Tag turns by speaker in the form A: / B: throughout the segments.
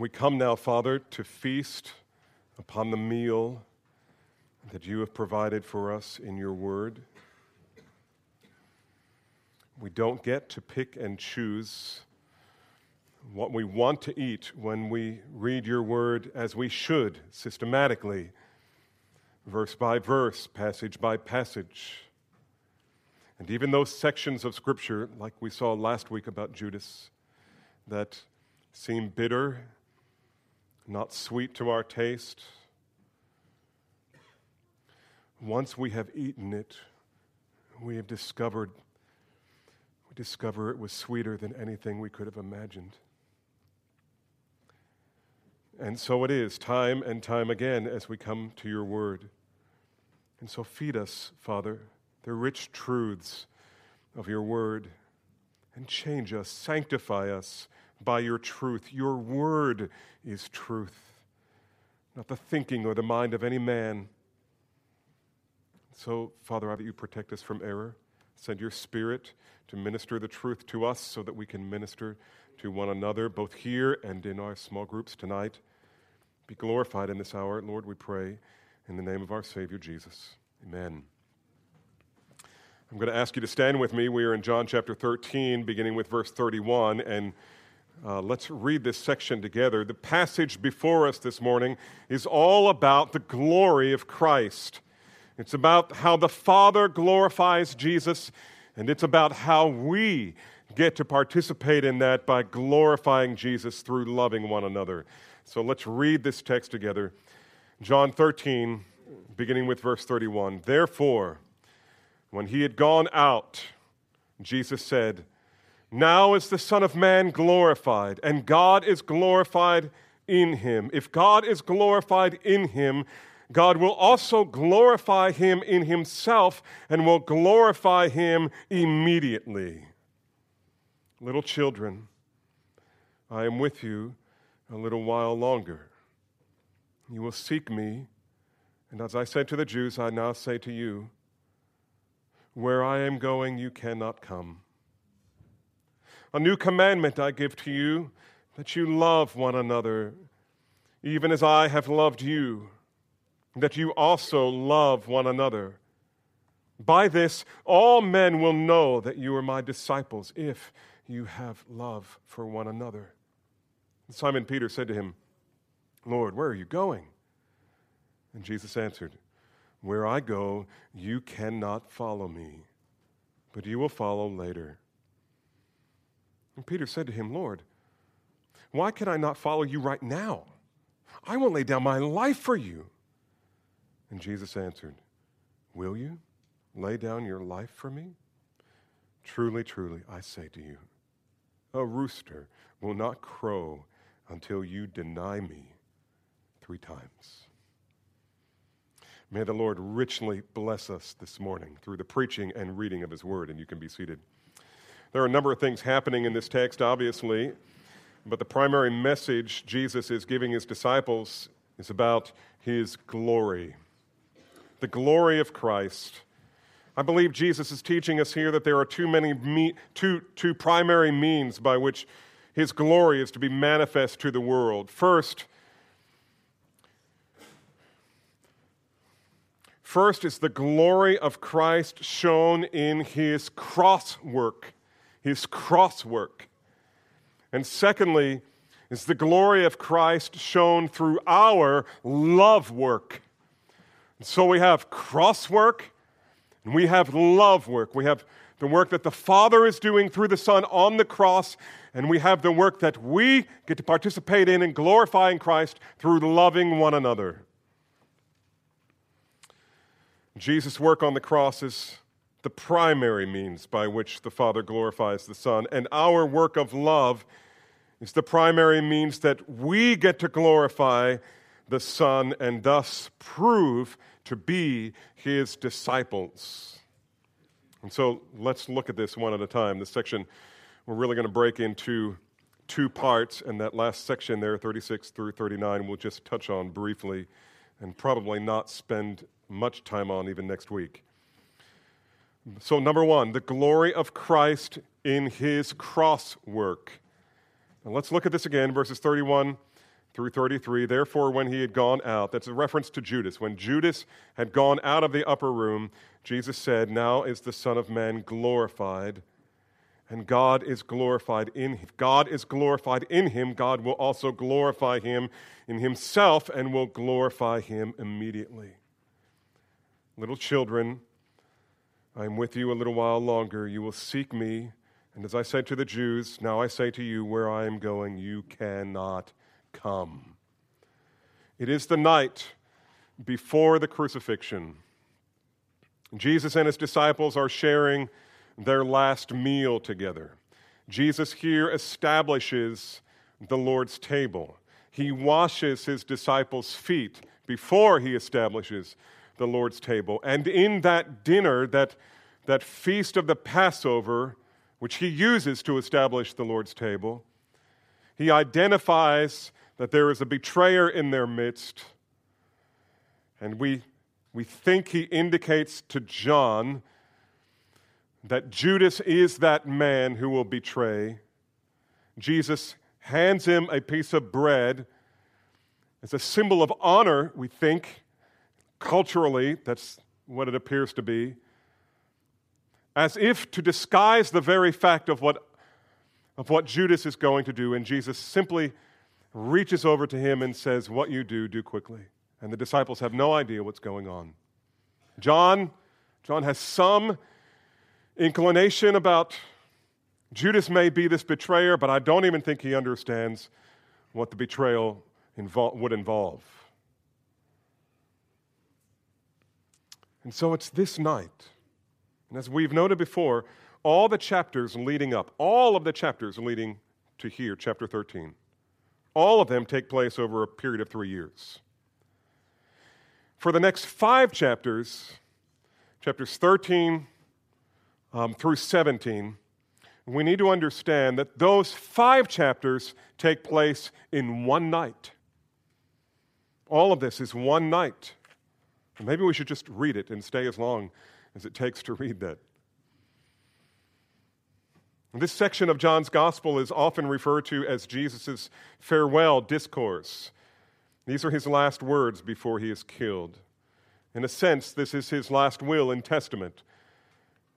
A: We come now, Father, to feast upon the meal that you have provided for us in your word. We don't get to pick and choose what we want to eat when we read your word as we should, systematically, verse by verse, passage by passage. And even those sections of Scripture, like we saw last week about Judas, that seem bitter, not sweet to our taste, once we have eaten it, we have discovered we discover it was sweeter than anything we could have imagined. And so it is, time and time again, as we come to your word. And so feed us, Father, the rich truths of your word, and change us, sanctify us by your truth. Your word is truth, not the thinking or the mind of any man. So, Father, I that you protect us from error. Send your spirit to minister the truth to us so that we can minister to one another, both here and in our small groups tonight. Be glorified in this hour, Lord, we pray, in the name of our Savior Jesus. Amen. I'm going to ask you to stand with me. We are in John chapter 13, beginning with verse 31, and uh, let's read this section together. The passage before us this morning is all about the glory of Christ. It's about how the Father glorifies Jesus, and it's about how we get to participate in that by glorifying Jesus through loving one another. So let's read this text together. John 13, beginning with verse 31. Therefore, when he had gone out, Jesus said, Now is the Son of Man glorified, and God is glorified in him. If God is glorified in him, God will also glorify him in himself and will glorify him immediately. Little children, I am with you a little while longer. You will seek me, and as I said to the Jews, I now say to you, where I am going, you cannot come. A new commandment I give to you that you love one another, even as I have loved you, that you also love one another. By this, all men will know that you are my disciples if you have love for one another. Simon Peter said to him, Lord, where are you going? And Jesus answered, Where I go, you cannot follow me, but you will follow later. And Peter said to him, Lord, why can I not follow you right now? I will lay down my life for you. And Jesus answered, Will you lay down your life for me? Truly, truly, I say to you, a rooster will not crow until you deny me three times. May the Lord richly bless us this morning through the preaching and reading of His Word, and you can be seated. There are a number of things happening in this text, obviously, but the primary message Jesus is giving His disciples is about His glory. The glory of Christ. I believe Jesus is teaching us here that there are too many me- two, two primary means by which his glory is to be manifest to the world. First, first is the glory of Christ shown in his cross work, his cross work. And secondly, is the glory of Christ shown through our love work. And so we have cross work and we have love work. We have the work that the Father is doing through the Son on the cross, and we have the work that we get to participate in in glorifying Christ through loving one another. Jesus' work on the cross is the primary means by which the Father glorifies the Son, and our work of love is the primary means that we get to glorify the Son and thus prove to be his disciples. And so let's look at this one at a time. This section we're really going to break into two parts, and that last section there, 36 through 39, we'll just touch on briefly and probably not spend much time on even next week. So, number one, the glory of Christ in his cross work. Now let's look at this again, verses 31 through 33. Therefore, when he had gone out, that's a reference to Judas. When Judas had gone out of the upper room, Jesus said, Now is the Son of Man glorified, and God is glorified in him. God is glorified in him. God will also glorify him in himself and will glorify him immediately. Little children, I am with you a little while longer. You will seek me. And as I said to the Jews, now I say to you, where I am going, you cannot come. It is the night before the crucifixion. Jesus and his disciples are sharing their last meal together. Jesus here establishes the Lord's table. He washes his disciples' feet before he establishes the Lord's table. And in that dinner, that, that feast of the Passover, which he uses to establish the Lord's table, he identifies that there is a betrayer in their midst. And we, we think he indicates to John that Judas is that man who will betray. Jesus hands him a piece of bread as a symbol of honor, we think, culturally, that's what it appears to be, as if to disguise the very fact of what, of what Judas is going to do. And Jesus simply reaches over to him and says, What you do, do quickly. And the disciples have no idea what's going on. John, John has some inclination about Judas may be this betrayer, but I don't even think he understands what the betrayal would involve. And so it's this night. And as we've noted before, all the chapters leading up, all of the chapters leading to here, chapter 13, all of them take place over a period of three years. For the next five chapters, chapters 13 um, through 17, we need to understand that those five chapters take place in one night. All of this is one night. And maybe we should just read it and stay as long as it takes to read that. This section of John's gospel is often referred to as Jesus' farewell discourse. These are his last words before he is killed. In a sense, this is his last will and testament.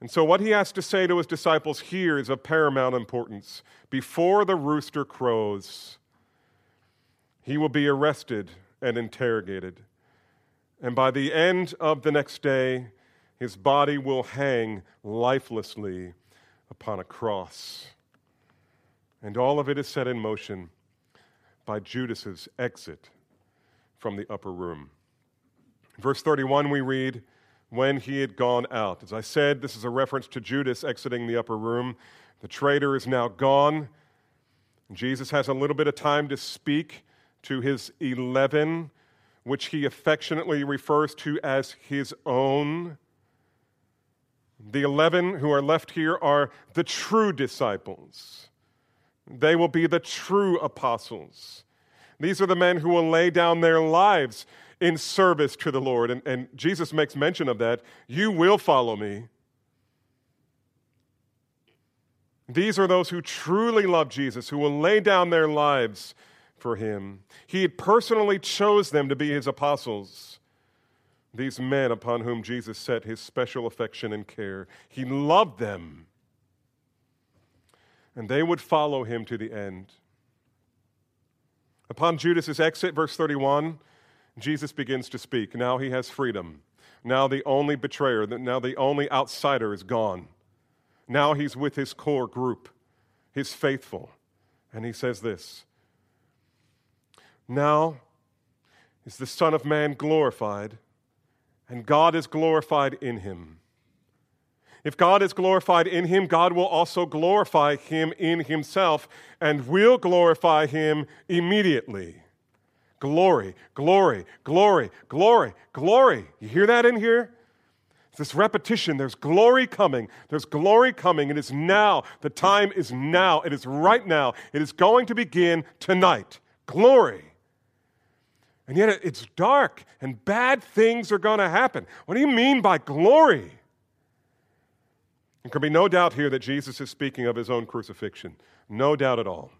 A: And so, what he has to say to his disciples here is of paramount importance. Before the rooster crows, he will be arrested and interrogated. And by the end of the next day, his body will hang lifelessly upon a cross. And all of it is set in motion by Judas's exit from the upper room. Verse 31, we read, when he had gone out. As I said, this is a reference to Judas exiting the upper room. The traitor is now gone. Jesus has a little bit of time to speak to his 11, which he affectionately refers to as his own. The 11 who are left here are the true disciples. They will be the true apostles. These are the men who will lay down their lives in service to the Lord. And, and Jesus makes mention of that. You will follow me. These are those who truly love Jesus, who will lay down their lives for him. He personally chose them to be his apostles these men upon whom Jesus set his special affection and care. He loved them, and they would follow him to the end. Upon Judas's exit, verse 31, Jesus begins to speak. Now he has freedom. Now the only betrayer, now the only outsider is gone. Now he's with his core group, his faithful. And he says this Now is the Son of Man glorified and God is glorified in him. If God is glorified in him, God will also glorify him in himself and will glorify him immediately. Glory, glory, glory, glory, glory. You hear that in here? this repetition. There's glory coming. There's glory coming. It is now. The time is now. It is right now. It is going to begin tonight. Glory. And yet it's dark and bad things are going to happen. What do you mean by glory? There can be no doubt here that Jesus is speaking of his own crucifixion. No doubt at all.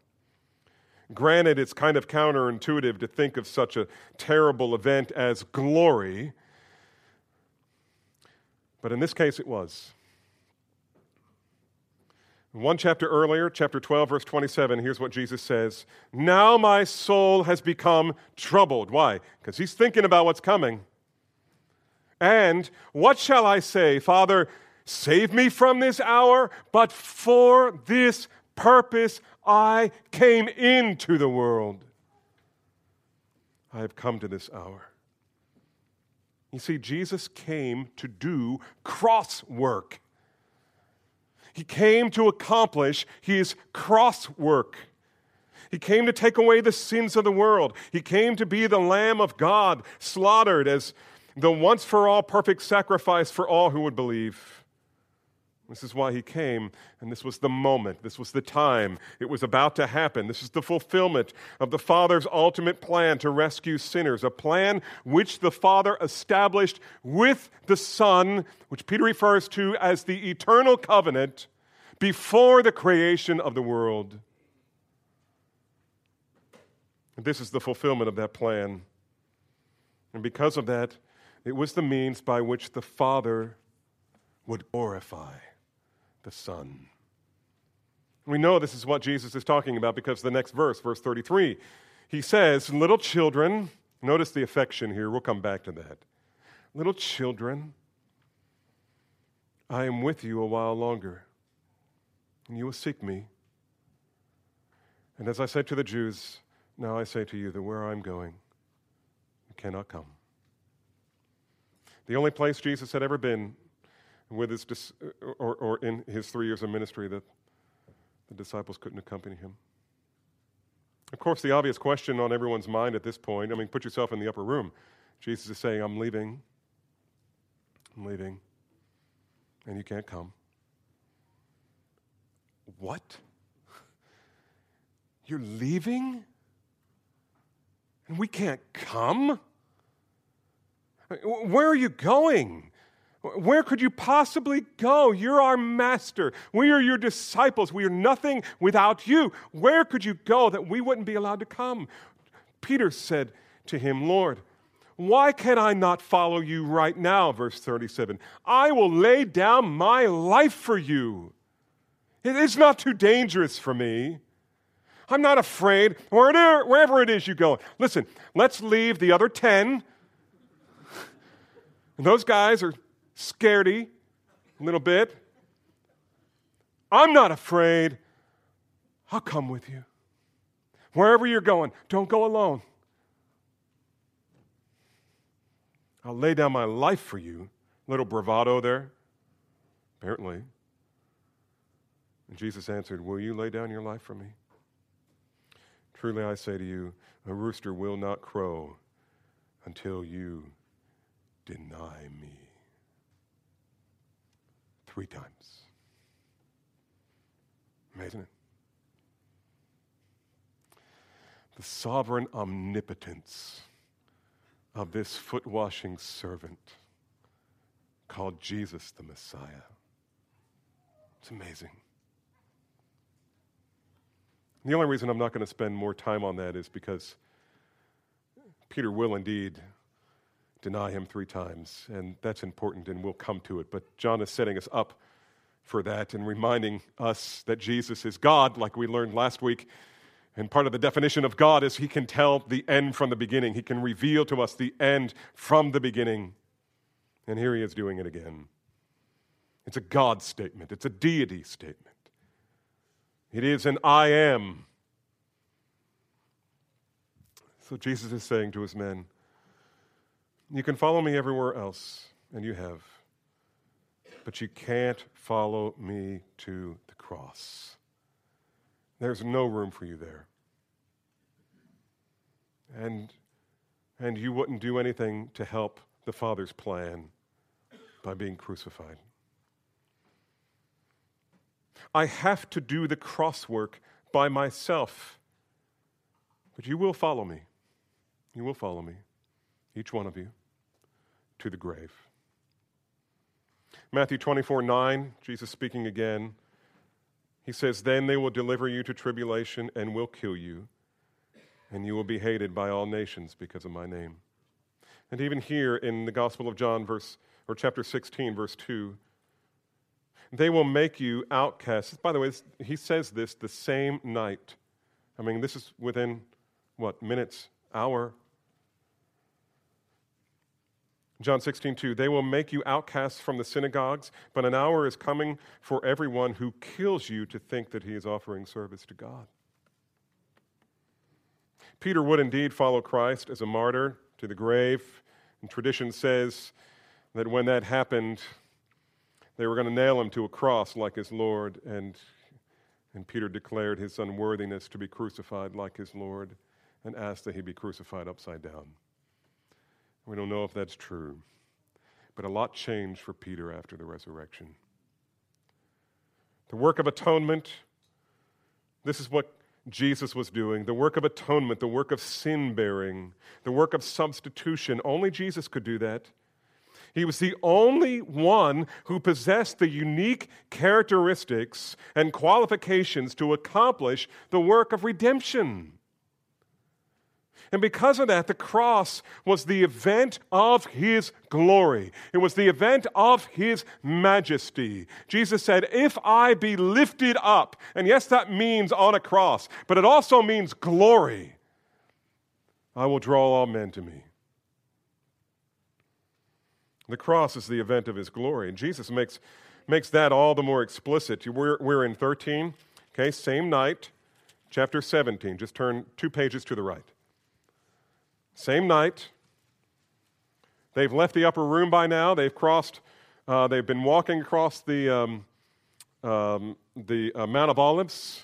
A: Granted, it's kind of counterintuitive to think of such a terrible event as glory, but in this case it was. One chapter earlier, chapter 12, verse 27, here's what Jesus says Now my soul has become troubled. Why? Because he's thinking about what's coming. And what shall I say? Father, save me from this hour, but for this purpose I came into the world. I have come to this hour. You see, Jesus came to do cross work. He came to accomplish his cross work. He came to take away the sins of the world. He came to be the Lamb of God, slaughtered as the once for all perfect sacrifice for all who would believe. This is why he came, and this was the moment. This was the time. It was about to happen. This is the fulfillment of the Father's ultimate plan to rescue sinners, a plan which the Father established with the Son, which Peter refers to as the eternal covenant, before the creation of the world. And this is the fulfillment of that plan. And because of that, it was the means by which the Father would glorify the Son. We know this is what Jesus is talking about because the next verse, verse 33, he says, Little children, notice the affection here, we'll come back to that. Little children, I am with you a while longer, and you will seek me. And as I said to the Jews, now I say to you that where I'm going, you cannot come. The only place Jesus had ever been with his, or, or in his three years of ministry that the disciples couldn't accompany him. Of course, the obvious question on everyone's mind at this point I mean, put yourself in the upper room. Jesus is saying, I'm leaving. I'm leaving. And you can't come. What? You're leaving? And we can't come? Where are you going? Where could you possibly go? You're our master. We are your disciples. We are nothing without you. Where could you go that we wouldn't be allowed to come? Peter said to him, Lord, why can I not follow you right now? Verse 37. I will lay down my life for you. It is not too dangerous for me. I'm not afraid. Wherever it is you go. Listen, let's leave the other 10. And those guys are scaredy a little bit. I'm not afraid. I'll come with you. Wherever you're going, don't go alone. I'll lay down my life for you. Little bravado there, apparently. And Jesus answered, Will you lay down your life for me? Truly I say to you, a rooster will not crow until you deny me three times. Amazing it? The sovereign omnipotence of this foot washing servant called Jesus the Messiah. It's amazing. The only reason I'm not going to spend more time on that is because Peter will indeed deny him three times. And that's important, and we'll come to it. But John is setting us up for that and reminding us that Jesus is God, like we learned last week. And part of the definition of God is he can tell the end from the beginning, he can reveal to us the end from the beginning. And here he is doing it again. It's a God statement, it's a deity statement. It is an I am. So Jesus is saying to his men, you can follow me everywhere else, and you have. But you can't follow me to the cross. There's no room for you there. And, and you wouldn't do anything to help the Father's plan by being crucified. I have to do the cross work by myself. But you will follow me. You will follow me, each one of you to the grave. Matthew 24 9, Jesus speaking again. He says, Then they will deliver you to tribulation and will kill you, and you will be hated by all nations because of my name. And even here in the Gospel of John, verse or chapter 16, verse 2, they will make you outcasts. By the way, he says this the same night. I mean, this is within what, minutes, hour. John 16, 2, they will make you outcasts from the synagogues, but an hour is coming for everyone who kills you to think that he is offering service to God. Peter would indeed follow Christ as a martyr to the grave, and tradition says that when that happened, they were going to nail him to a cross like his Lord, and, and Peter declared his unworthiness to be crucified like his Lord and asked that he be crucified upside down. We don't know if that's true, but a lot changed for Peter after the resurrection. The work of atonement, this is what Jesus was doing the work of atonement, the work of sin bearing, the work of substitution. Only Jesus could do that. He was the only one who possessed the unique characteristics and qualifications to accomplish the work of redemption. And because of that, the cross was the event of his glory. It was the event of his majesty. Jesus said, If I be lifted up, and yes, that means on a cross, but it also means glory, I will draw all men to me. The cross is the event of his glory. And Jesus makes, makes that all the more explicit. We're, we're in 13, okay, same night, chapter 17. Just turn two pages to the right. Same night. They've left the upper room by now. They've crossed, uh, they've been walking across the, um, um, the uh, Mount of Olives.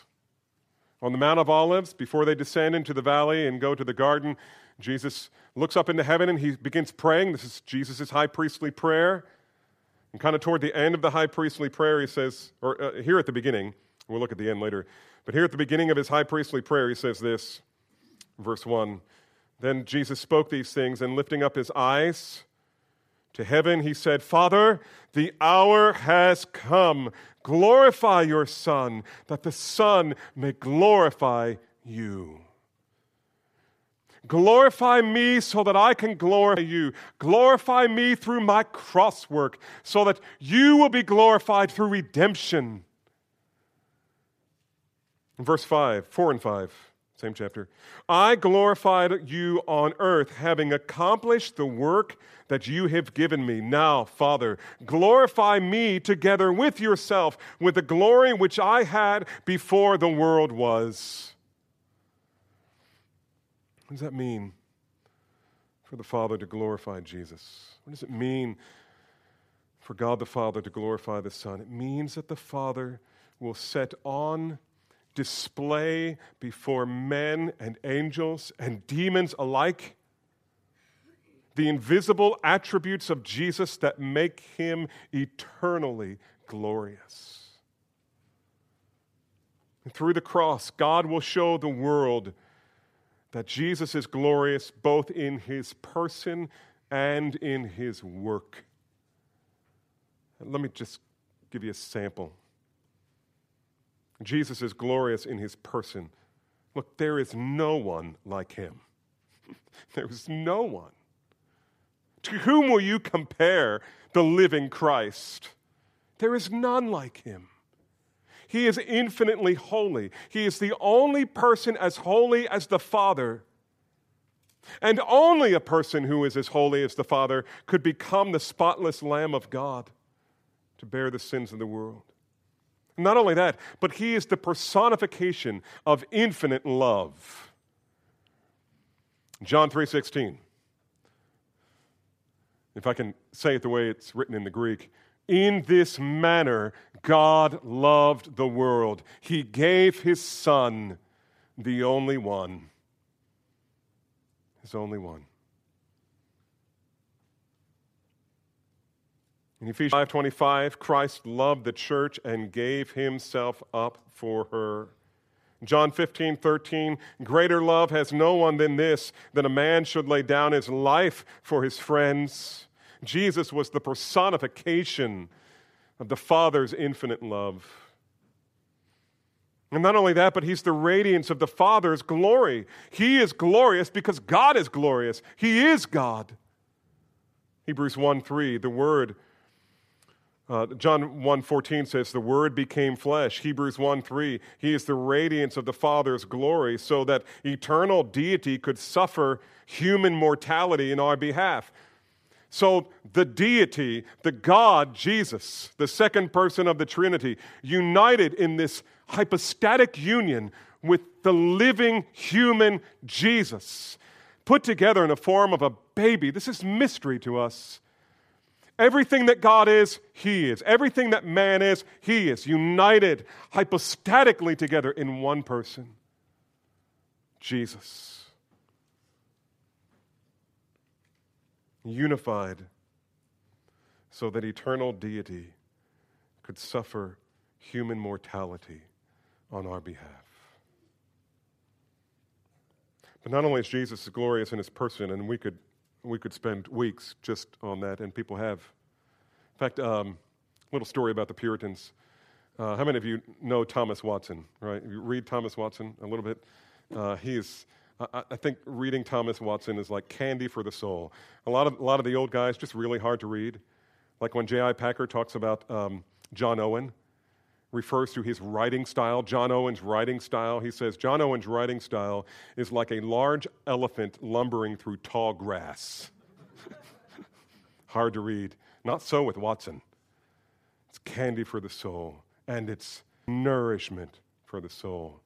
A: On the Mount of Olives, before they descend into the valley and go to the garden, Jesus looks up into heaven and he begins praying. This is Jesus' high priestly prayer. And kind of toward the end of the high priestly prayer, he says, or uh, here at the beginning, we'll look at the end later, but here at the beginning of his high priestly prayer, he says this, verse 1 Then Jesus spoke these things, and lifting up his eyes to heaven, he said, Father, the hour has come. Glorify your Son, that the Son may glorify you. Glorify me so that I can glorify you. Glorify me through my cross work so that you will be glorified through redemption. Verse 5, 4 and 5, same chapter. I glorified you on earth, having accomplished the work that you have given me. Now, Father, glorify me together with yourself with the glory which I had before the world was. What does that mean for the Father to glorify Jesus? What does it mean for God the Father to glorify the Son? It means that the Father will set on display before men and angels and demons alike the invisible attributes of Jesus that make him eternally glorious. And through the cross, God will show the world that Jesus is glorious both in his person and in his work. Let me just give you a sample. Jesus is glorious in his person. Look, there is no one like him. there is no one. To whom will you compare the living Christ? There is none like him. He is infinitely holy. He is the only person as holy as the Father. And only a person who is as holy as the Father could become the spotless Lamb of God to bear the sins of the world. Not only that, but he is the personification of infinite love. John 3:16. If I can say it the way it's written in the Greek, in this manner, God loved the world. He gave his Son, the only one. His only one. In Ephesians 5:25, Christ loved the church and gave himself up for her. John 15, 13, greater love has no one than this, that a man should lay down his life for his friends. Jesus was the personification of the Father's infinite love. And not only that, but he's the radiance of the Father's glory. He is glorious because God is glorious. He is God. Hebrews 1 3, the Word. Uh, John 1:14 says the word became flesh. Hebrews 1:3 he is the radiance of the Father's glory so that eternal deity could suffer human mortality in our behalf. So the deity, the God Jesus, the second person of the Trinity, united in this hypostatic union with the living human Jesus, put together in the form of a baby. This is mystery to us. Everything that God is, He is. Everything that man is, He is. United hypostatically together in one person Jesus. Unified so that eternal deity could suffer human mortality on our behalf. But not only is Jesus glorious in his person, and we could we could spend weeks just on that, and people have. In fact, a um, little story about the Puritans. Uh, how many of you know Thomas Watson? Right? You read Thomas Watson a little bit. Uh, he is. I, I think reading Thomas Watson is like candy for the soul. A lot of a lot of the old guys just really hard to read. Like when J.I. Packer talks about um, John Owen, refers to his writing style, John Owen's writing style. He says John Owen's writing style is like a large elephant lumbering through tall grass. Hard to read. Not so with Watson. It's candy for the soul, and it's nourishment for the soul.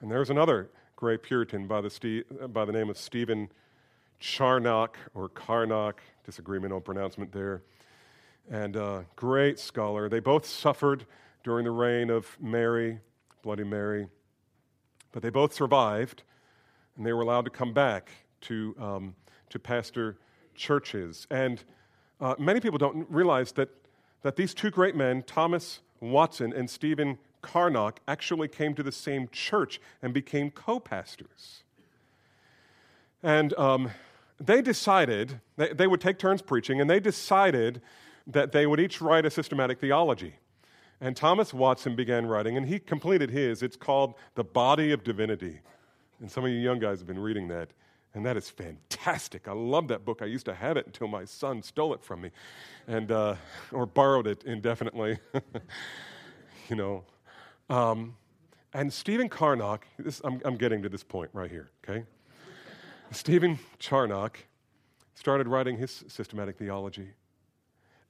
A: And there's another great Puritan by the, Ste- by the name of Stephen Charnock or Carnock, disagreement on pronouncement there, and a great scholar. They both suffered during the reign of Mary, Bloody Mary. But they both survived, and they were allowed to come back to, um, to pastor churches. And uh, many people don't realize that, that these two great men, Thomas Watson and Stephen Carnock, actually came to the same church and became co pastors. And um, they decided, they, they would take turns preaching, and they decided that they would each write a systematic theology. And Thomas Watson began writing, and he completed his. It's called The Body of Divinity. And some of you young guys have been reading that, and that is fantastic. I love that book. I used to have it until my son stole it from me, and uh, or borrowed it indefinitely. you know, um, and Stephen Carnock. This, I'm, I'm getting to this point right here. Okay, Stephen Charnock started writing his systematic theology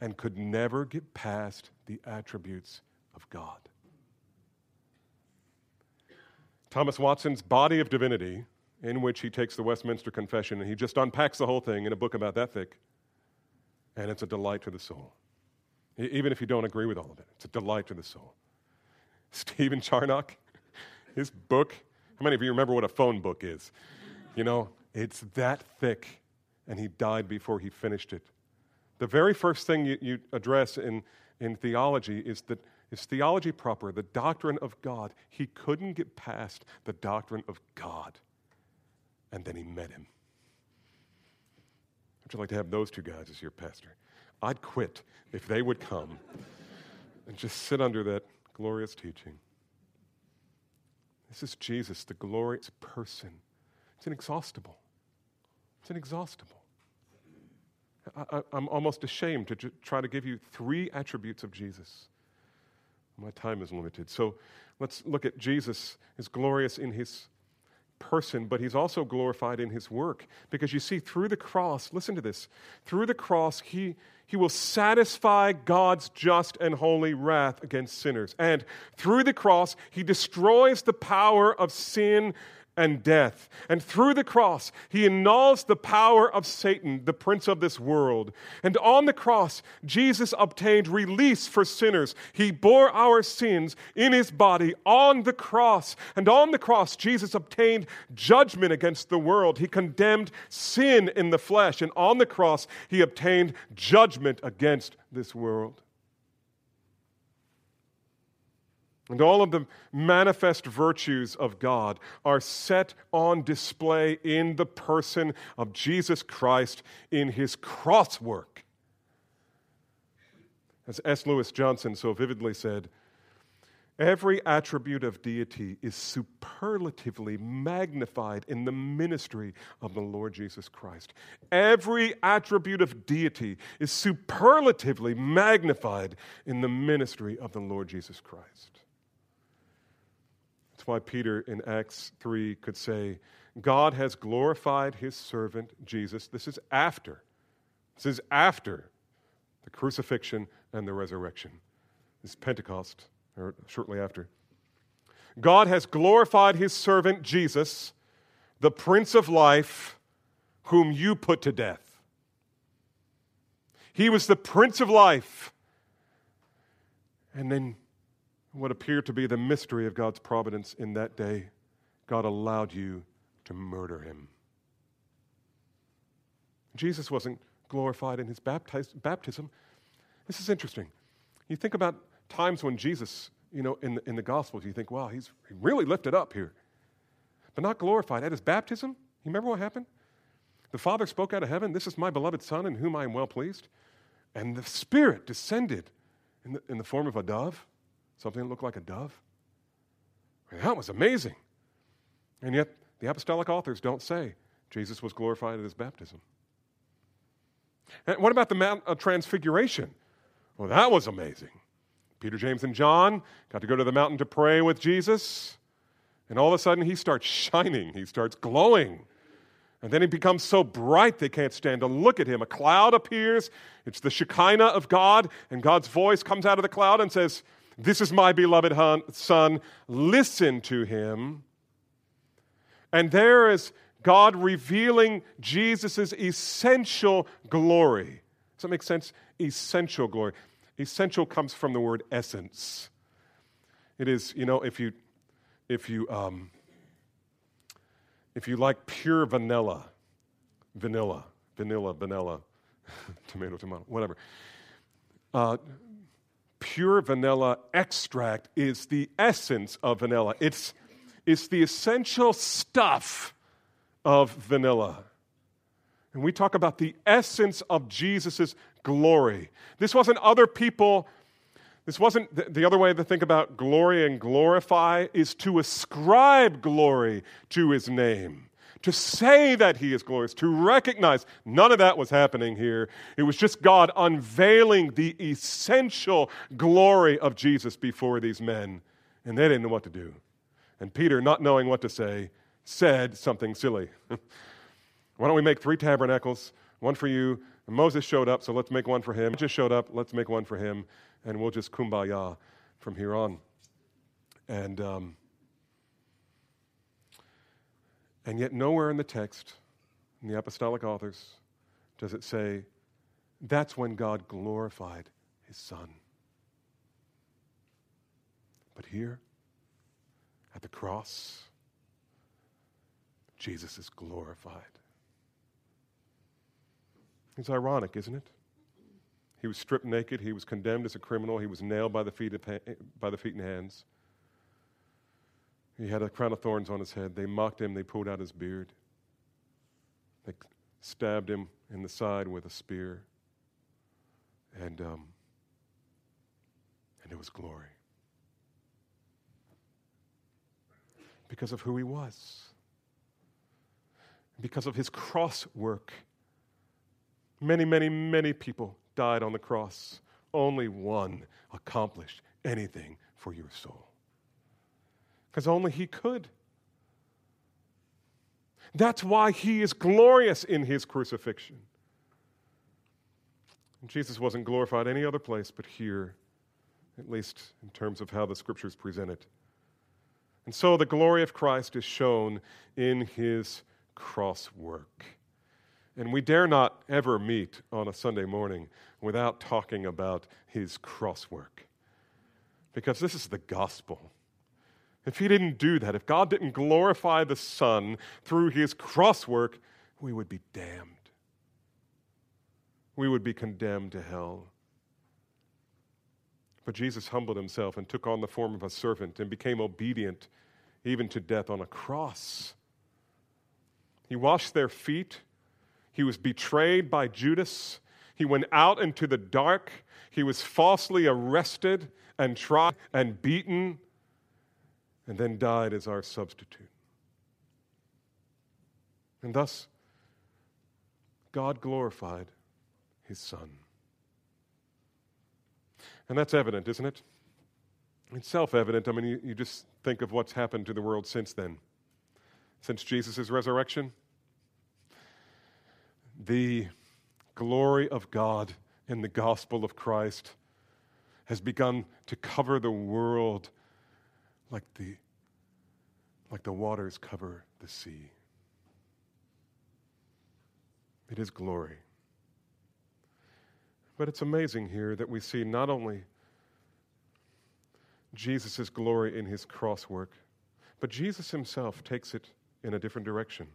A: and could never get past the attributes of God. Thomas Watson's Body of Divinity, in which he takes the Westminster Confession and he just unpacks the whole thing in a book about that thick, and it's a delight to the soul. Even if you don't agree with all of it, it's a delight to the soul. Stephen Charnock, his book, how many of you remember what a phone book is? You know, it's that thick, and he died before he finished it. The very first thing you, you address in, in theology is that is theology proper, the doctrine of God. He couldn't get past the doctrine of God. And then he met him. Would you like to have those two guys as your pastor? I'd quit if they would come and just sit under that glorious teaching. This is Jesus, the glorious person. It's inexhaustible. It's inexhaustible. I, am almost ashamed to try to give you three attributes of Jesus. My time is limited. So let's look at Jesus is glorious in his person, but he's also glorified in his work. Because you see, through the cross, listen to this through the cross, he, he will satisfy God's just and holy wrath against sinners. And through the cross, he destroys the power of sin and death. And through the cross, he annuls the power of Satan, the prince of this world. And on the cross, Jesus obtained release for sinners. He bore our sins in his body on the cross. And on the cross, Jesus obtained judgment against the world. He condemned sin in the flesh. And on the cross, he obtained judgment against this world. And all of the manifest virtues of God are set on display in the person of Jesus Christ in his cross work. As S. Lewis Johnson so vividly said, Every attribute of deity is superlatively magnified in the ministry of the Lord Jesus Christ. Every attribute of deity is superlatively magnified in the ministry of the Lord Jesus Christ. That's why Peter in Acts 3 could say, God has glorified his servant Jesus. This is after. This is after the crucifixion and the resurrection. This is Pentecost or shortly after. God has glorified his servant Jesus, the Prince of Life, whom you put to death. He was the Prince of Life. And then, what appeared to be the mystery of God's providence in that day, God allowed you to murder him. Jesus wasn't glorified in his baptism. This is interesting. You think about times when Jesus, you know, in the, in the Gospels, you think, wow, he's really lifted up here, but not glorified. At his baptism, you remember what happened? The Father spoke out of heaven, This is my beloved Son in whom I am well pleased. And the Spirit descended in the, in the form of a dove, something that looked like a dove. That was amazing. And yet, the apostolic authors don't say Jesus was glorified at his baptism. And what about the Mount of Transfiguration? Well, that was amazing. Peter, James, and John got to go to the mountain to pray with Jesus. And all of a sudden, he starts shining, he starts glowing. And then he becomes so bright they can't stand to look at him. A cloud appears, it's the Shekinah of God, and God's voice comes out of the cloud and says, This is my beloved son, listen to him. And there is God revealing Jesus' essential glory. Does that make sense? Essential glory. Essential comes from the word essence. It is, you know, if you, if you, um, if you like pure vanilla, vanilla, vanilla, vanilla, tomato, tomato, whatever. Uh, pure vanilla extract is the essence of vanilla. It's, it's the essential stuff of vanilla. And we talk about the essence of Jesus' glory. This wasn't other people. This wasn't the other way to think about glory and glorify is to ascribe glory to his name. To say that he is glorious, to recognize none of that was happening here. It was just God unveiling the essential glory of Jesus before these men. And they didn't know what to do. And Peter, not knowing what to say, said something silly. Why don't we make three tabernacles, one for you, and Moses showed up, so let's make one for him. Just showed up, let's make one for him, and we'll just kumbaya from here on. And um, and yet, nowhere in the text, in the apostolic authors, does it say that's when God glorified His Son. But here, at the cross, Jesus is glorified. It's ironic, isn't it? He was stripped naked. He was condemned as a criminal. He was nailed by the feet, by the feet and hands. He had a crown of thorns on his head. They mocked him. They pulled out his beard. They stabbed him in the side with a spear. And, um, and it was glory. Because of who he was. Because of his cross work Many, many, many people died on the cross. Only one accomplished anything for your soul. Because only He could. That's why He is glorious in His crucifixion. Jesus wasn't glorified any other place but here, at least in terms of how the scriptures present it. And so the glory of Christ is shown in His cross work. And we dare not ever meet on a Sunday morning without talking about his crosswork. Because this is the gospel. If he didn't do that, if God didn't glorify the Son through his crosswork, we would be damned. We would be condemned to hell. But Jesus humbled himself and took on the form of a servant and became obedient even to death on a cross. He washed their feet he was betrayed by Judas. He went out into the dark. He was falsely arrested and tried and beaten and then died as our substitute. And thus, God glorified his Son. And that's evident, isn't it? It's self evident. I mean, you, you, just think of what's happened to the world since then, since Jesus' resurrection. The glory of God in the gospel of Christ has begun to cover the world like the, like the waters cover the sea. It is glory. But it's amazing here that we see not only Jesus' glory in his cross work, but Jesus himself takes it in a different direction.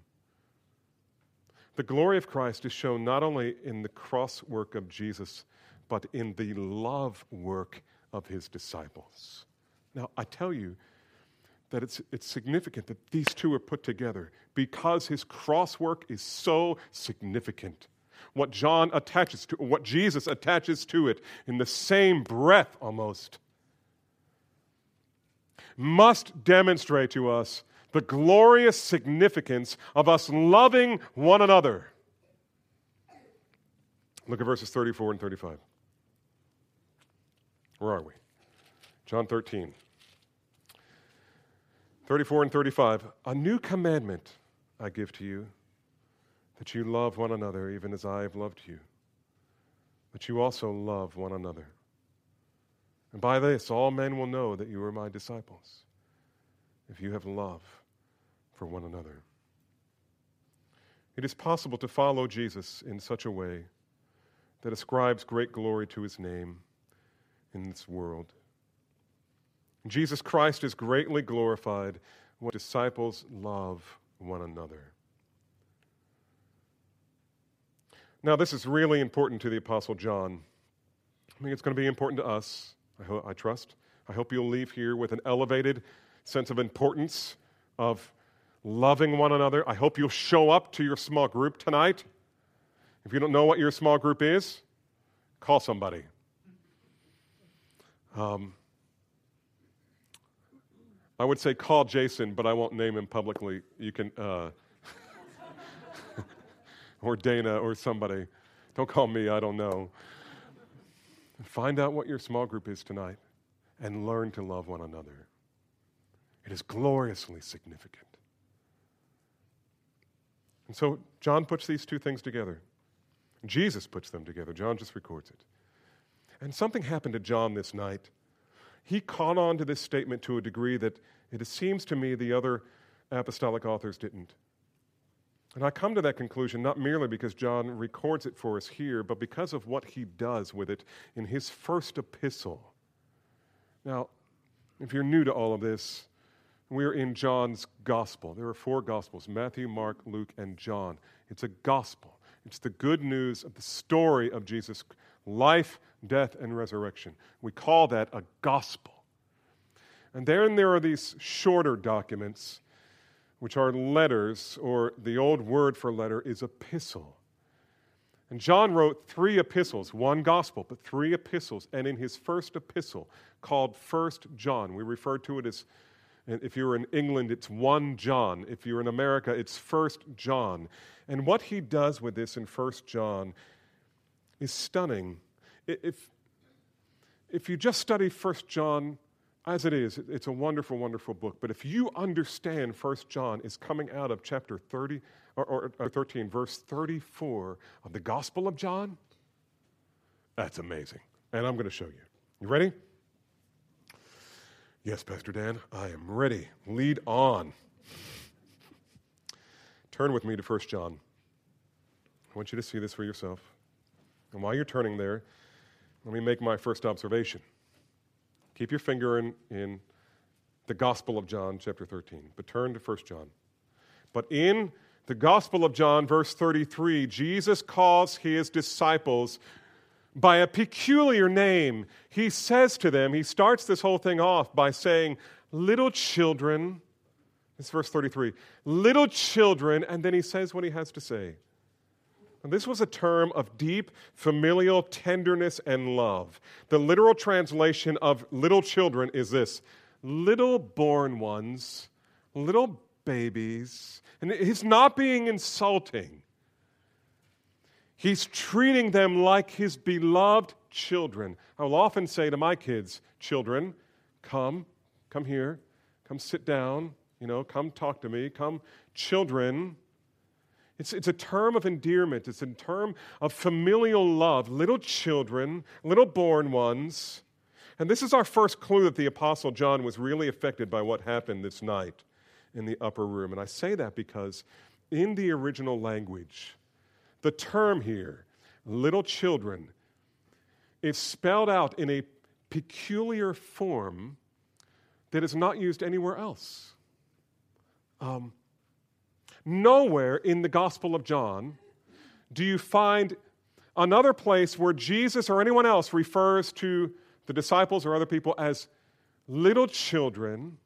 A: The glory of Christ is shown not only in the cross work of Jesus, but in the love work of his disciples. Now, I tell you that it's, it's significant that these two are put together because his cross work is so significant what John attaches to, what Jesus attaches to it in the same breath almost, must demonstrate to us the glorious significance of us loving one another. Look at verses 34 and 35. Where are we? John 13. 34 and 35. A new commandment I give to you that you love one another even as I have loved you, that you also love one another. And by this, all men will know that you are my disciples, if you have love for one another. It is possible to follow Jesus in such a way that ascribes great glory to his name in this world. Jesus Christ is greatly glorified when disciples love one another. Now, this is really important to the Apostle John. I think it's going to be important to us, I, ho- I trust. I hope you'll leave here with an elevated sense of importance of loving one another. I hope you'll show up to your small group tonight. If you don't know what your small group is, call somebody. Um, I would say call Jason, but I won't name him publicly. You can. Uh, or Dana or somebody. Don't call me, I don't know. Find out what your small group is tonight and learn to love one another. It is gloriously significant. And so John puts these two things together. Jesus puts them together. John just records it. And something happened to John this night. He caught on to this statement to a degree that it seems to me the other apostolic authors didn't. And I come to that conclusion not merely because John records it for us here, but because of what he does with it in his first epistle. Now, if you're new to all of this, we're in John's gospel. There are four gospels Matthew, Mark, Luke, and John. It's a gospel, it's the good news of the story of Jesus' life, death, and resurrection. We call that a gospel. And then there are these shorter documents which are letters, or the old word for letter is epistle. And John wrote three epistles, one gospel, but three epistles. And in his first epistle, called First John, we refer to it as, if you're in England, it's 1 John. If you're in America, it's First John. And what he does with this in First John is stunning. If, if you just study First John as it is, it's a wonderful, wonderful book. But if you understand First John is coming out of chapter 30 or, or, or 13, verse 34 of the Gospel of John, that's amazing. And I'm going to show you. You ready? Yes, Pastor Dan, I am ready. Lead on. Turn with me to First John. I want you to see this for yourself. And while you're turning there, let me make my first observation. Keep your finger in, in the Gospel of John, chapter 13, but turn to 1 John. But in the Gospel of John, verse 33, Jesus calls his disciples by a peculiar name. He says to them, he starts this whole thing off by saying, Little children, it's verse 33, little children, and then he says what he has to say. And this was a term of deep familial tenderness and love. The literal translation of little children is this little born ones, little babies. And he's not being insulting. He's treating them like his beloved children. I will often say to my kids, children, come, come here, come sit down, you know, come talk to me, come, children. It's, it's a term of endearment, it's a term of familial love. Little children, little born ones. And this is our first clue that the Apostle John was really affected by what happened this night in the upper room. And I say that because in the original language, the term here, little children, is spelled out in a peculiar form that is not used anywhere else. Um, nowhere in the Gospel of John do you find another place where Jesus or anyone else refers to the disciples or other people as little children.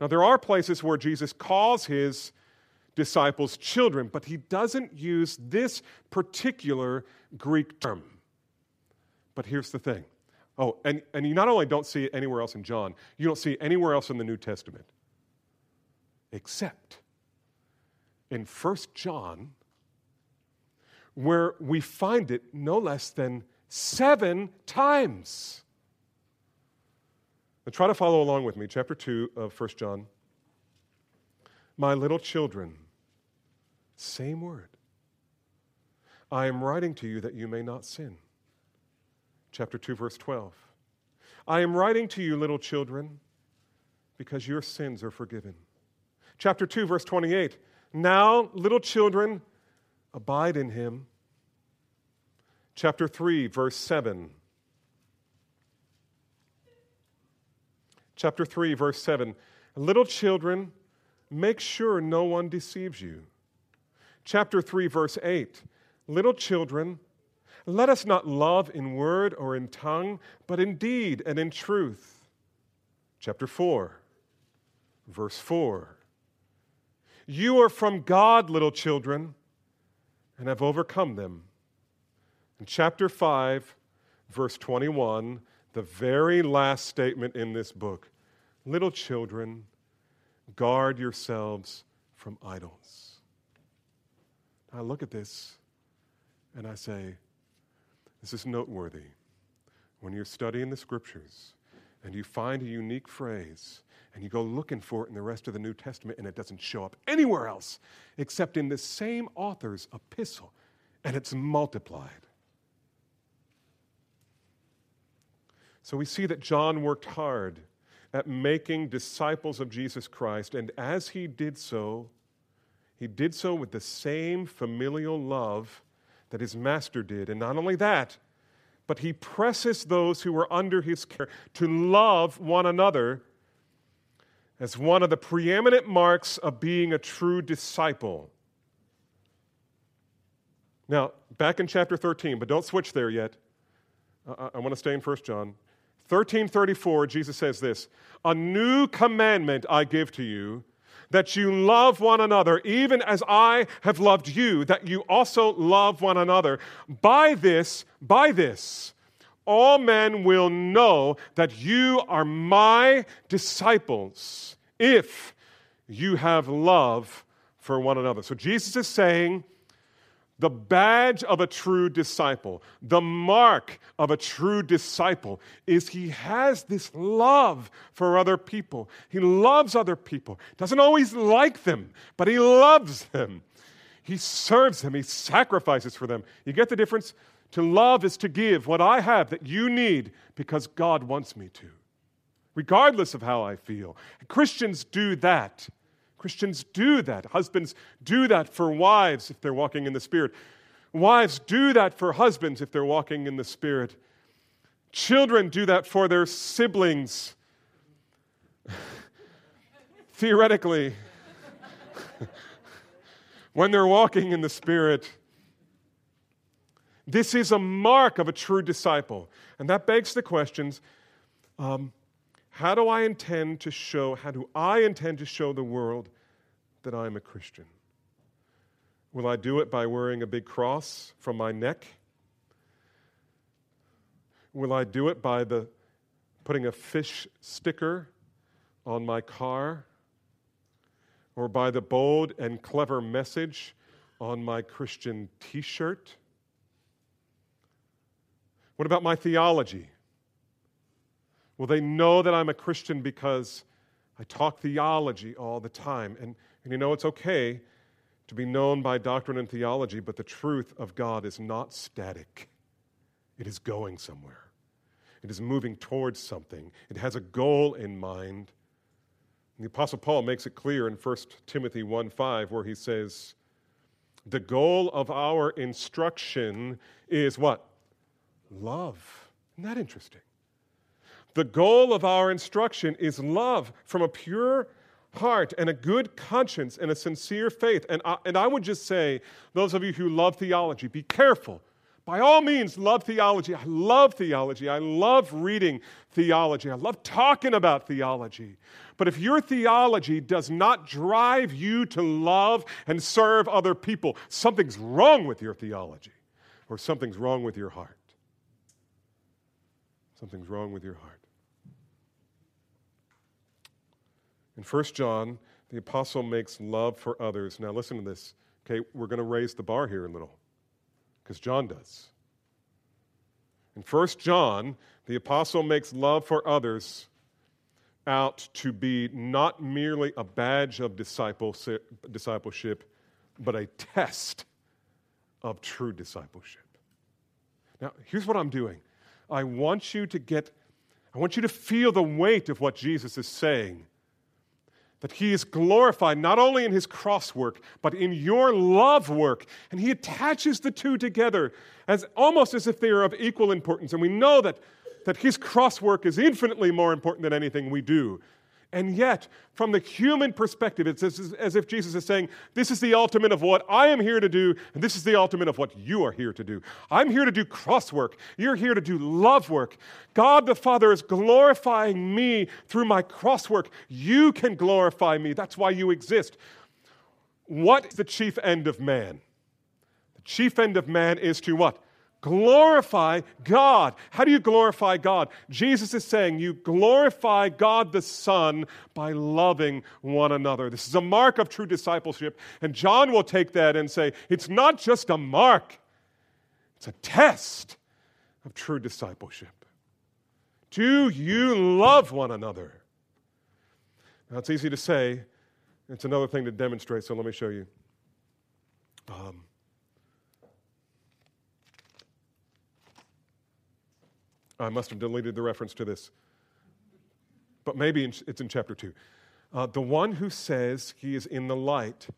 A: Now, there are places where Jesus calls his disciples children, but he doesn't use this particular Greek term. But here's the thing. Oh, and, and you not only don't see it anywhere else in John, you don't see it anywhere else in the New Testament, except in 1 John, where we find it no less than seven times. Now try to follow along with me. Chapter 2 of 1 John. My little children, same word. I am writing to you that you may not sin. Chapter 2, verse 12. I am writing to you, little children, because your sins are forgiven. Chapter 2, verse 28. Now, little children, abide in him. Chapter 3, verse 7. Chapter 3, verse 7. Little children, make sure no one deceives you. Chapter 3, verse 8. Little children, let us not love in word or in tongue, but in deed and in truth. Chapter 4, verse 4. You are from God, little children, and have overcome them. In chapter 5, verse 21, the very last statement in this book Little children, guard yourselves from idols. I look at this and I say, this is noteworthy. When you're studying the scriptures and you find a unique phrase and you go looking for it in the rest of the New Testament and it doesn't show up anywhere else except in the same author's epistle and it's multiplied. So we see that John worked hard at making disciples of Jesus Christ, and as he did so, he did so with the same familial love that his master did. And not only that, but he presses those who are under his care to love one another as one of the preeminent marks of being a true disciple. Now, back in chapter 13, but don't switch there yet. Uh, uh, I, I want to stay in 1 John. 1334, Jesus says this A new commandment I give to you that you love one another, even as I have loved you, that you also love one another. By this, by this, all men will know that you are my disciples if you have love for one another. So Jesus is saying, the badge of a true disciple, the mark of a true disciple, is he has this love for other people. He loves other people. Doesn't always like them, but he loves them. He serves them, he sacrifices for them. You get the difference? To love is to give what I have that you need because God wants me to, regardless of how I feel. Christians do that. Christians do that. Husbands do that for wives if they're walking in the Spirit. Wives do that for husbands if they're walking in the Spirit. Children do that for their siblings. Theoretically, when they're walking in the Spirit. This is a mark of a true disciple. And that begs the questions um, how do I intend to show, how do I intend to show the world that I'm a Christian? Will I do it by wearing a big cross from my neck? Will I do it by the putting a fish sticker on my car or by the bold and clever message on my Christian t shirt? What about my theology? Will they know that I'm a Christian because I talk theology all the time? And, and you know, it's okay to be known by doctrine and theology, but the truth of God is not static, it is going somewhere. It is moving towards something. It has a goal in mind. And the Apostle Paul makes it clear in 1 Timothy 1 5, where he says, The goal of our instruction is what? Love. Isn't that interesting? The goal of our instruction is love from a pure heart and a good conscience and a sincere faith. And I, and I would just say, those of you who love theology, be careful. By all means, love theology. I love theology. I love reading theology. I love talking about theology. But if your theology does not drive you to love and serve other people, something's wrong with your theology or something's wrong with your heart. Something's wrong with your heart. In 1 John, the apostle makes love for others. Now, listen to this. Okay, we're going to raise the bar here a little because John does. In 1 John, the apostle makes love for others out to be not merely a badge of discipleship, but a test of true discipleship. Now, here's what I'm doing I want you to get, I want you to feel the weight of what Jesus is saying that he is glorified not only in his cross work, but in your love work. And he attaches the two together as almost as if they are of equal importance. And we know that, that his cross work is infinitely more important than anything we do. And yet, from the human perspective, it's as, if Jesus is saying, This is the ultimate of what I am here to do, and this is the ultimate of what you are here to do. I'm here to do cross work. You're here to do love work. God the Father is glorifying me through my cross work. You can glorify me. That's why you exist. What is the chief end of man? The chief end of man is to what? Glorify God. How do you glorify God? Jesus is saying you glorify God the Son by loving one another. This is a mark of true discipleship. And John will take that and say it's not just a mark, it's a test of true discipleship. Do you love one another? Now, it's easy to say, it's another thing to demonstrate, so let me show you. Um, I must have deleted the reference to this, but maybe it's in chapter 2. Uh, the one who says he is in the light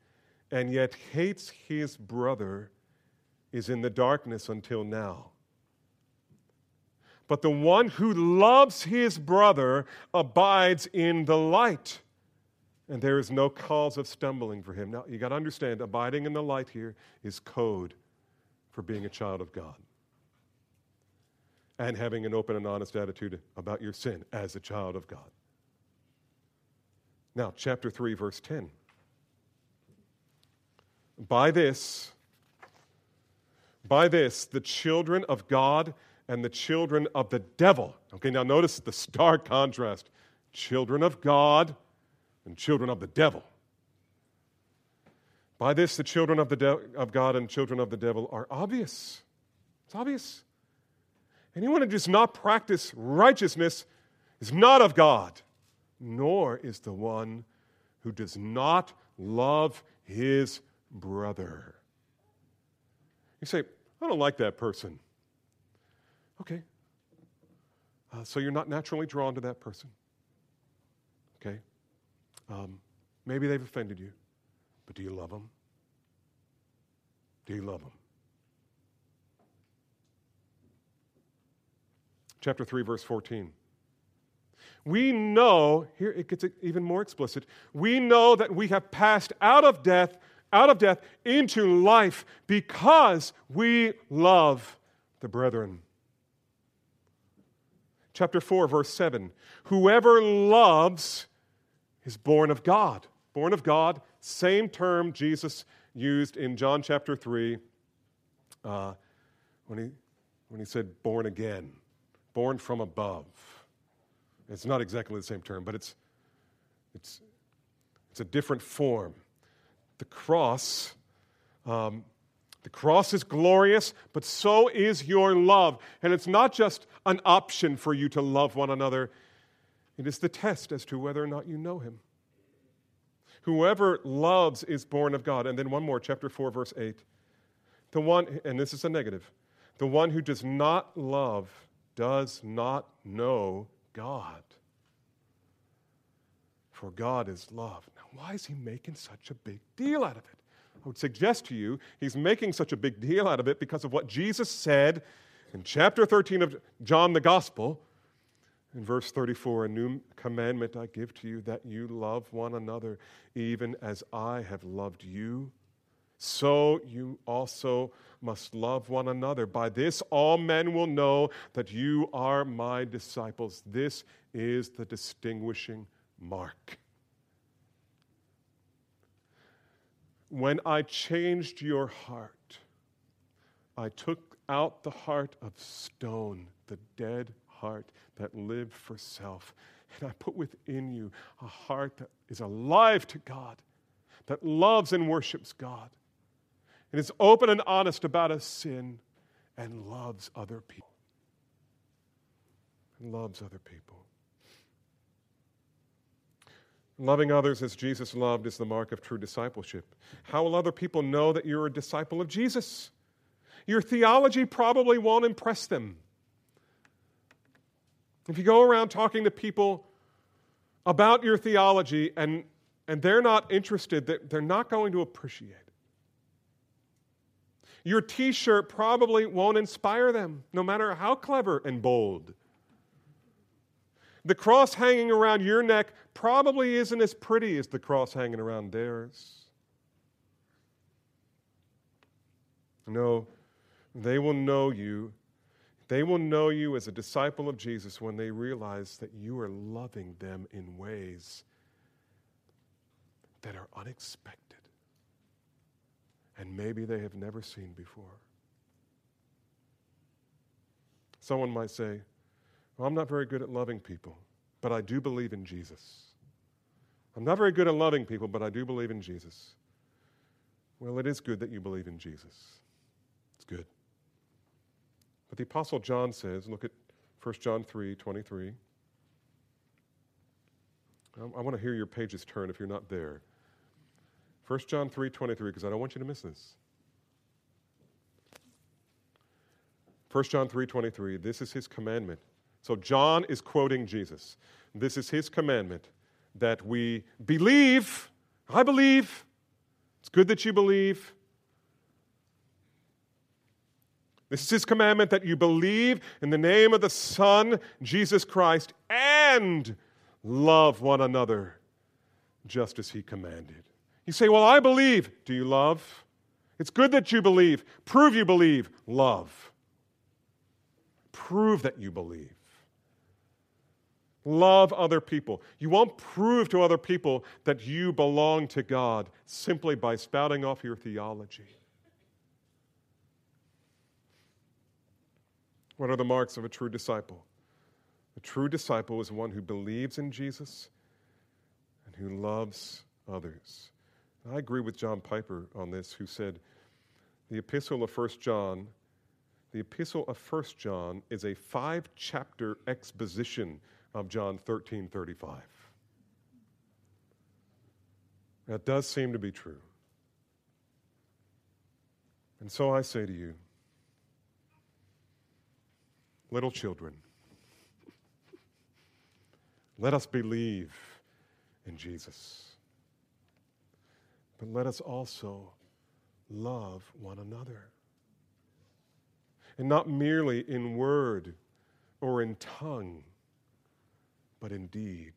A: and yet hates his brother is in the darkness until now. But the one who loves his brother abides in the light, and there is no cause of stumbling for him. Now, you got to understand, abiding in the light here is code for being a child of God and having an open and honest attitude about your sin as a child of God. Now, chapter 3, verse 10. By this, by this, the children of God and the children of the devil. Okay, now notice the stark contrast children of God and children of the devil. By this, the children of, the de- of God and children of the devil are obvious. It's obvious. Anyone who does not practice righteousness is not of God, nor is the one who does not love his brother. You say, I don't like that person. Okay. Uh, so you're not naturally drawn to that person. Okay. Um, maybe they've offended you, but do you love them? Do you love them? Chapter 3, verse 14. We know, here it gets even more explicit, we know that we have passed out of death, out of death into life because we love the brethren. Chapter 4, verse 7. Whoever loves is born of God. Born of God, same term Jesus used in John chapter 3 uh, when, he, when he said born again born from above. It's not exactly the same term, but it's, It's, it's a different form. The cross, um, the cross is glorious, but so is your love. And it's not just an option for you to love one another, it is the test as to whether or not you know him. Whoever loves is born of God. And then one more, chapter 4, verse 8. The one, and this is a negative, the one who does not love does not know God. For God is love. Now, why is he making such a big deal out of it? I would suggest to you he's making such a big deal out of it because of what Jesus said in chapter 13 of John the Gospel. In verse 34, a new commandment I give to you that you love one another, even as I have loved you. So you also must love one another. By this, all men will know that you are my disciples. This is the distinguishing mark. When I changed your heart, I took out the heart of stone, the dead heart that lived for self, and I put within you a heart that is alive to God, that loves and worships God, and is open and honest about his sin, and loves other people. And loves other people. Loving others as Jesus loved is the mark of true discipleship. How will other people know that you're a disciple of Jesus? Your theology probably won't impress them. If you go around talking to people about your theology and, and they're not interested, they're not going to appreciate it. Your t shirt probably won't inspire them, no matter how clever and bold. The cross hanging around your neck probably isn't as pretty as the cross hanging around theirs. No, they will know you. They will know you as a disciple of Jesus when they realize that you are loving them in ways that are unexpected and maybe they have never seen before. Someone might say, well, I'm not very good at loving people, but I do believe in Jesus. I'm not very good at loving people, but I do believe in Jesus. Well, it is good that you believe in Jesus. It's good. But the Apostle John says, look at 1 John 3 23. I, I want to hear your pages turn if you're not there. 1 John 3 23, because I don't want you to miss this. 1 John 3 23, this is his commandment so John is quoting Jesus. This is his commandment that we believe. I believe. It's good that you believe. This is his commandment that you believe in the name of the Son, Jesus Christ, and love one another just as he commanded. You say, Well, I believe. Do you love? It's good that you believe. Prove you believe. Love. Prove that you believe. Love other people. You won't prove to other people that you belong to God simply by spouting off your theology. What are the marks of a true disciple? A true disciple is one who believes in Jesus and who loves others. I agree with John Piper on this, who said the epistle of 1 John, the epistle of 1 John is a five chapter exposition of John 13 35. That does seem to be true. And so I say to you, little children, let us believe in Jesus. But let us also love one another. And not merely in word or in tongue but in deed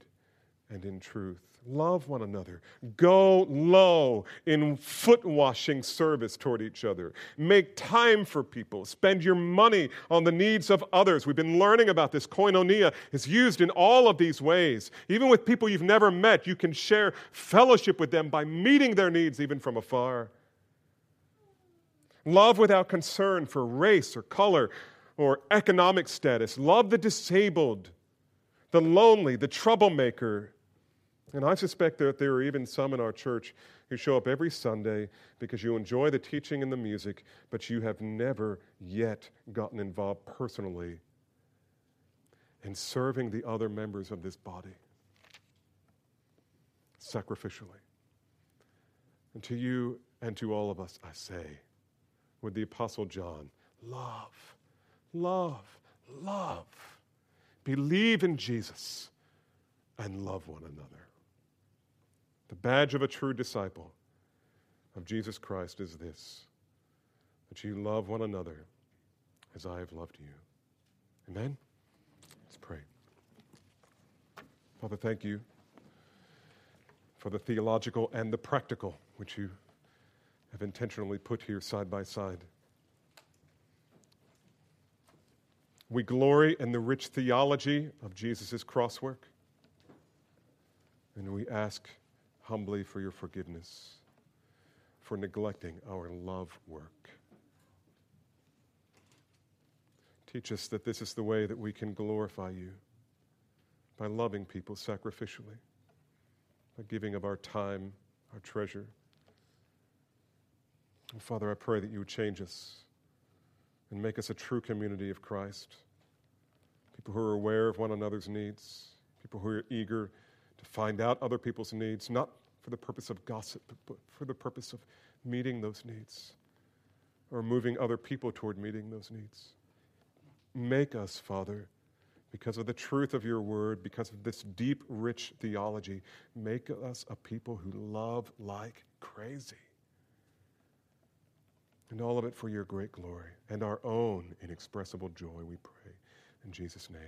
A: and in truth. Love one another. Go low in foot washing service toward each other. Make time for people. Spend your money on the needs of others. We've been learning about this. Koinonia is used in all of these ways. Even with people you've never met, you can share fellowship with them by meeting their needs even from afar. Love without concern for race or color or economic status. Love the disabled the lonely, the troublemaker, And I suspect that there are even some in our church who show up every Sunday because you enjoy the teaching and the music, but you have never yet gotten involved personally in serving the other members of this body sacrificially. And to you and to all of us, I say, with the Apostle John, love, love, love. Believe in Jesus and love one another. The badge of a true disciple of Jesus Christ is this that you love one another as I have loved you. Amen? Let's pray. Father, thank you for the theological and the practical, which you have intentionally put here side by side. We glory in the rich theology of Jesus' crosswork, and we ask humbly for your forgiveness for neglecting our love work. Teach us that this is the way that we can glorify you by loving people sacrificially, by giving of our time, our treasure. And Father, I pray that you would change us and make us a true community of Christ. People who are aware of one another's needs, people who are eager to find out other people's needs, not for the purpose of gossip, but for the purpose of meeting those needs or moving other people toward meeting those needs. Make us, Father, because of the truth of your word, because of this deep, rich theology, make us a people who love like crazy. And all of it for your great glory and our own inexpressible joy, we pray. In Jesus' name,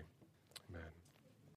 A: amen.